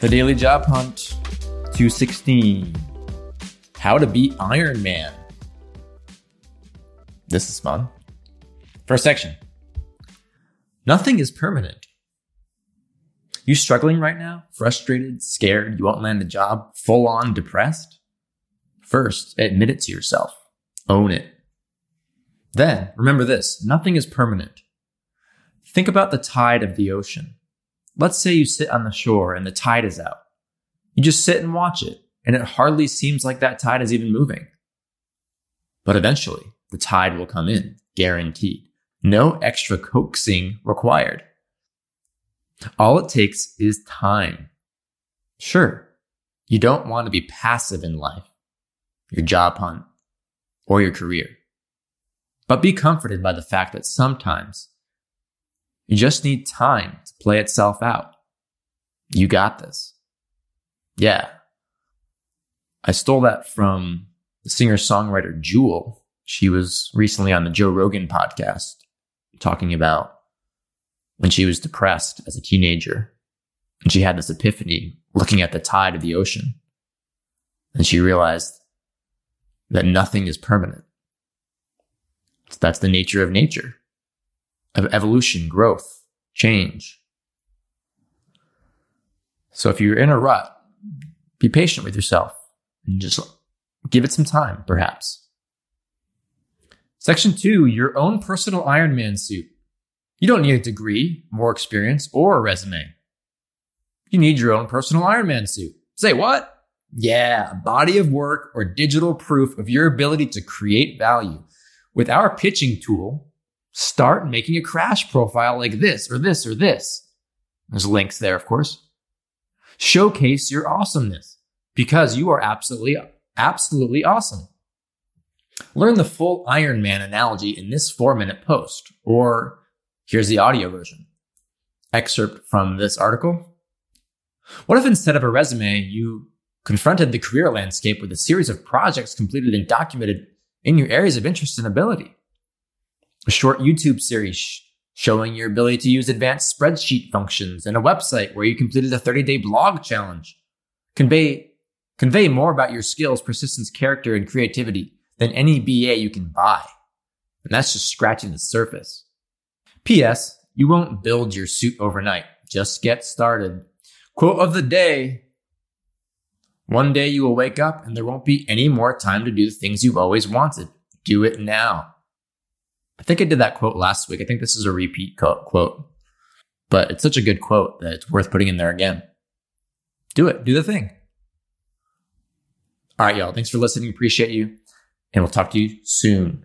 The Daily Job Hunt 216. How to beat Iron Man. This is fun. First section. Nothing is permanent. You struggling right now? Frustrated, scared, you won't land a job, full on depressed? First, admit it to yourself. Own it. Then, remember this nothing is permanent. Think about the tide of the ocean. Let's say you sit on the shore and the tide is out. You just sit and watch it, and it hardly seems like that tide is even moving. But eventually, the tide will come in, guaranteed. No extra coaxing required. All it takes is time. Sure, you don't want to be passive in life, your job hunt, or your career. But be comforted by the fact that sometimes you just need time to play itself out. You got this. Yeah. I stole that from the singer songwriter Jewel. She was recently on the Joe Rogan podcast talking about when she was depressed as a teenager. And she had this epiphany looking at the tide of the ocean. And she realized that nothing is permanent. That's the nature of nature of evolution, growth, change. So if you're in a rut, be patient with yourself and just give it some time, perhaps. Section two, your own personal Ironman suit. You don't need a degree, more experience, or a resume. You need your own personal Ironman suit. Say what? Yeah, a body of work or digital proof of your ability to create value. With our pitching tool, start making a crash profile like this or this or this. There's links there, of course. Showcase your awesomeness because you are absolutely, absolutely awesome. Learn the full Iron Man analogy in this four minute post, or here's the audio version. Excerpt from this article. What if instead of a resume, you confronted the career landscape with a series of projects completed and documented in your areas of interest and ability? A short YouTube series showing your ability to use advanced spreadsheet functions, and a website where you completed a 30 day blog challenge. Convey, convey more about your skills, persistence, character, and creativity than any BA you can buy. And that's just scratching the surface. P.S. You won't build your suit overnight. Just get started. Quote of the day. One day you will wake up and there won't be any more time to do the things you've always wanted. Do it now. I think I did that quote last week. I think this is a repeat quote, but it's such a good quote that it's worth putting in there again. Do it. Do the thing. All right, y'all. Thanks for listening. Appreciate you. And we'll talk to you soon.